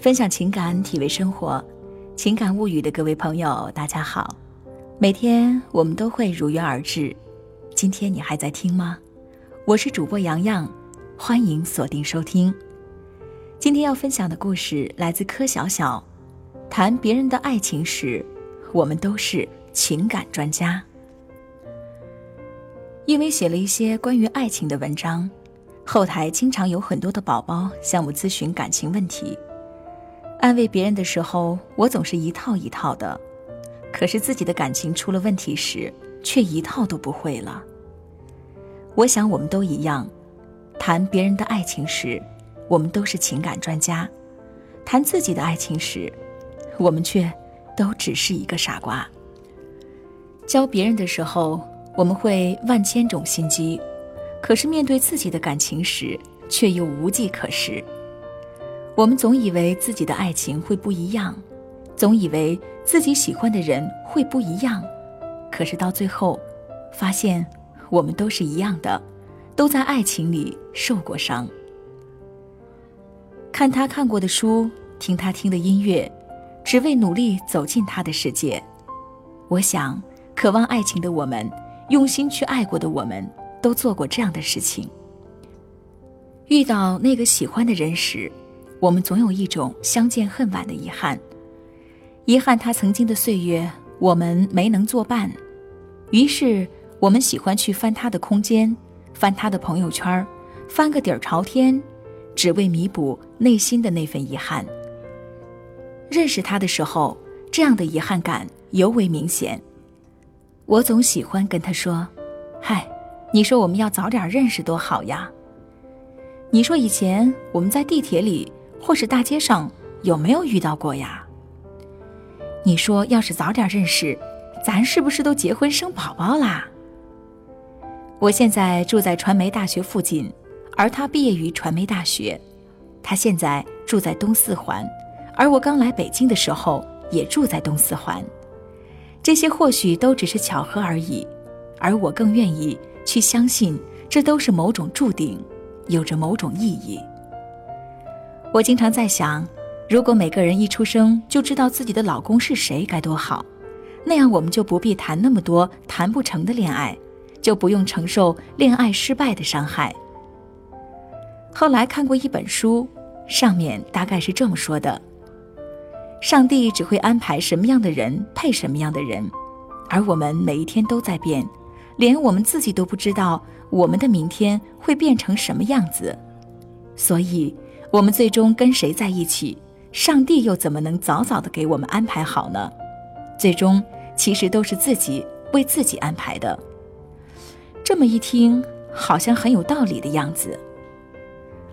分享情感，体味生活，情感物语的各位朋友，大家好。每天我们都会如约而至，今天你还在听吗？我是主播洋洋，欢迎锁定收听。今天要分享的故事来自柯小小，谈别人的爱情时，我们都是情感专家。因为写了一些关于爱情的文章，后台经常有很多的宝宝向我咨询感情问题。安慰别人的时候，我总是一套一套的，可是自己的感情出了问题时，却一套都不会了。我想我们都一样，谈别人的爱情时，我们都是情感专家；谈自己的爱情时，我们却都只是一个傻瓜。教别人的时候，我们会万千种心机，可是面对自己的感情时，却又无计可施。我们总以为自己的爱情会不一样，总以为自己喜欢的人会不一样，可是到最后，发现我们都是一样的，都在爱情里受过伤。看他看过的书，听他听的音乐，只为努力走进他的世界。我想，渴望爱情的我们，用心去爱过的我们，都做过这样的事情。遇到那个喜欢的人时。我们总有一种相见恨晚的遗憾，遗憾他曾经的岁月我们没能作伴，于是我们喜欢去翻他的空间，翻他的朋友圈，翻个底儿朝天，只为弥补内心的那份遗憾。认识他的时候，这样的遗憾感尤为明显。我总喜欢跟他说：“嗨，你说我们要早点认识多好呀。你说以前我们在地铁里。”或是大街上有没有遇到过呀？你说要是早点认识，咱是不是都结婚生宝宝啦？我现在住在传媒大学附近，而他毕业于传媒大学。他现在住在东四环，而我刚来北京的时候也住在东四环。这些或许都只是巧合而已，而我更愿意去相信，这都是某种注定，有着某种意义。我经常在想，如果每个人一出生就知道自己的老公是谁，该多好！那样我们就不必谈那么多谈不成的恋爱，就不用承受恋爱失败的伤害。后来看过一本书，上面大概是这么说的：上帝只会安排什么样的人配什么样的人，而我们每一天都在变，连我们自己都不知道我们的明天会变成什么样子，所以。我们最终跟谁在一起，上帝又怎么能早早的给我们安排好呢？最终其实都是自己为自己安排的。这么一听，好像很有道理的样子。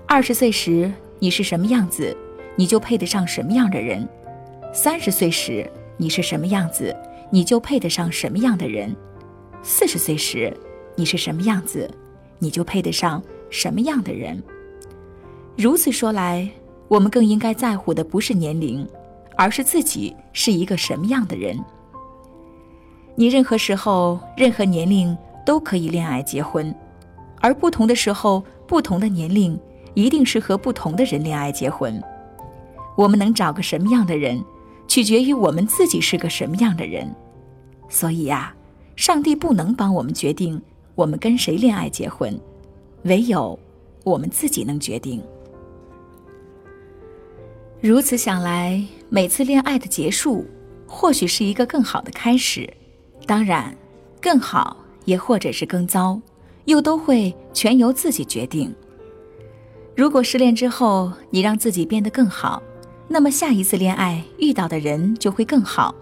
二十岁时你是什么样子，你就配得上什么样的人；三十岁时你是什么样子，你就配得上什么样的人；四十岁时你是什么样子，你就配得上什么样的人。如此说来，我们更应该在乎的不是年龄，而是自己是一个什么样的人。你任何时候、任何年龄都可以恋爱结婚，而不同的时候、不同的年龄，一定是和不同的人恋爱结婚。我们能找个什么样的人，取决于我们自己是个什么样的人。所以呀，上帝不能帮我们决定我们跟谁恋爱结婚，唯有我们自己能决定。如此想来，每次恋爱的结束，或许是一个更好的开始。当然，更好也或者是更糟，又都会全由自己决定。如果失恋之后你让自己变得更好，那么下一次恋爱遇到的人就会更好；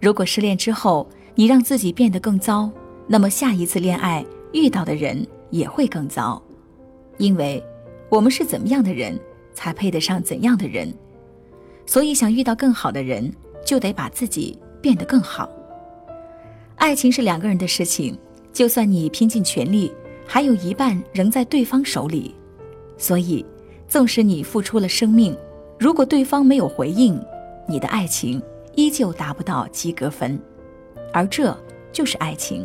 如果失恋之后你让自己变得更糟，那么下一次恋爱遇到的人也会更糟。因为，我们是怎么样的人，才配得上怎样的人。所以，想遇到更好的人，就得把自己变得更好。爱情是两个人的事情，就算你拼尽全力，还有一半仍在对方手里。所以，纵使你付出了生命，如果对方没有回应，你的爱情依旧达不到及格分。而这就是爱情。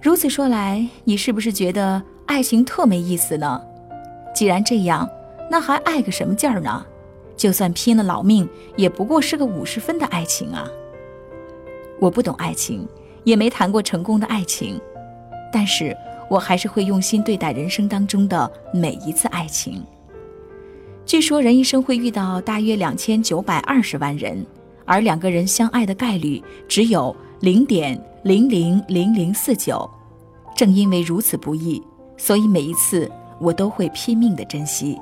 如此说来，你是不是觉得爱情特没意思呢？既然这样，那还爱个什么劲儿呢？就算拼了老命，也不过是个五十分的爱情啊。我不懂爱情，也没谈过成功的爱情，但是我还是会用心对待人生当中的每一次爱情。据说人一生会遇到大约两千九百二十万人，而两个人相爱的概率只有零点零零零零四九。正因为如此不易，所以每一次我都会拼命的珍惜。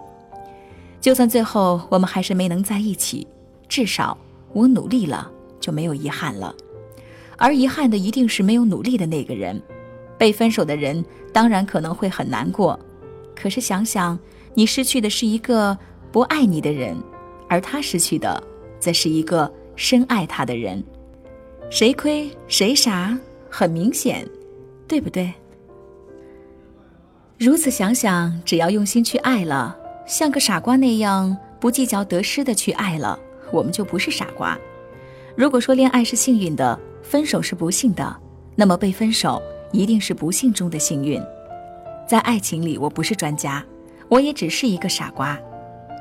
就算最后我们还是没能在一起，至少我努力了，就没有遗憾了。而遗憾的一定是没有努力的那个人。被分手的人当然可能会很难过，可是想想，你失去的是一个。不爱你的人，而他失去的，则是一个深爱他的人。谁亏谁傻，很明显，对不对？如此想想，只要用心去爱了，像个傻瓜那样不计较得失的去爱了，我们就不是傻瓜。如果说恋爱是幸运的，分手是不幸的，那么被分手一定是不幸中的幸运。在爱情里，我不是专家，我也只是一个傻瓜。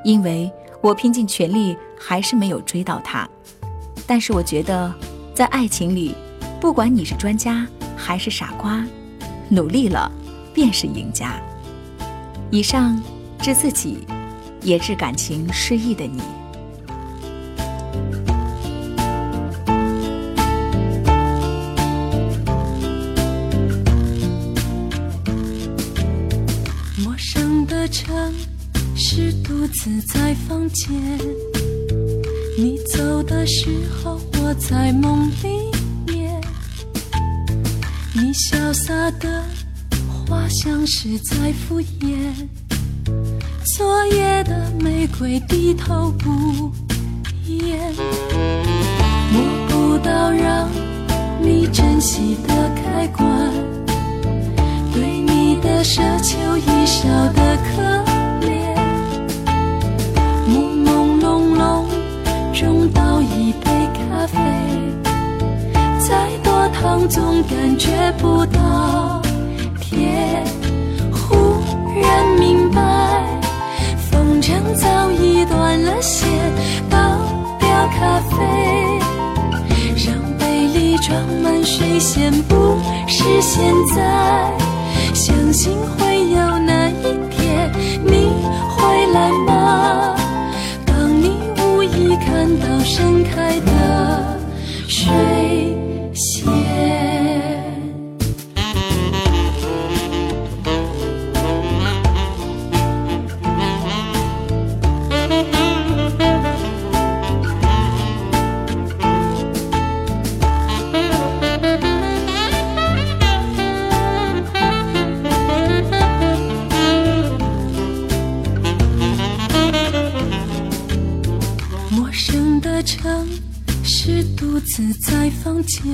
因为我拼尽全力，还是没有追到他。但是我觉得，在爱情里，不管你是专家还是傻瓜，努力了便是赢家。以上，致自己，也致感情失意的你。陌生的城。市独自在房间，你走的时候，我在梦里面。你潇洒的话像是在敷衍，昨夜的玫瑰低头不言，摸不到让你珍惜的开关，对你的奢求已少的可怜。朦朦胧胧中倒一杯咖啡，再多糖。总感觉不到甜，忽然明白，早已断了线，倒掉咖啡，让杯里装满水仙，不是现在，相信会有那一天，你会来吗？当你无意看到盛开的独自在房间，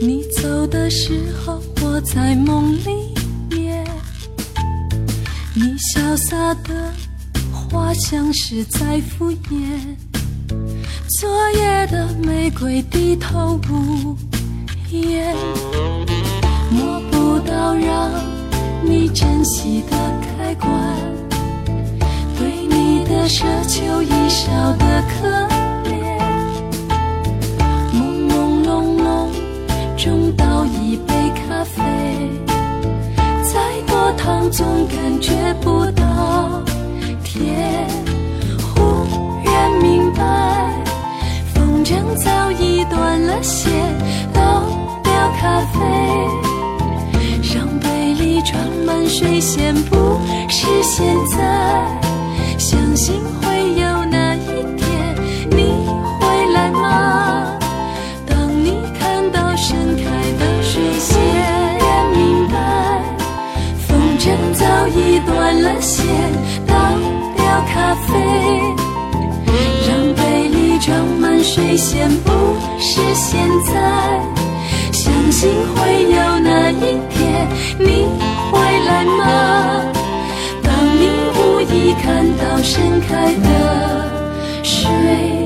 你走的时候，我在梦里面。你潇洒的话像是在敷衍，昨夜的玫瑰低头不言，摸不到让你珍惜的开关，对你的奢求已少的可。咖啡，再多糖总感觉不到甜，忽然明白，风筝早已断了线，倒掉咖啡，让杯里装满水仙，不是现在，相信危险，不是现在。相信会有那一天，你会来吗？当你无意看到盛开的水。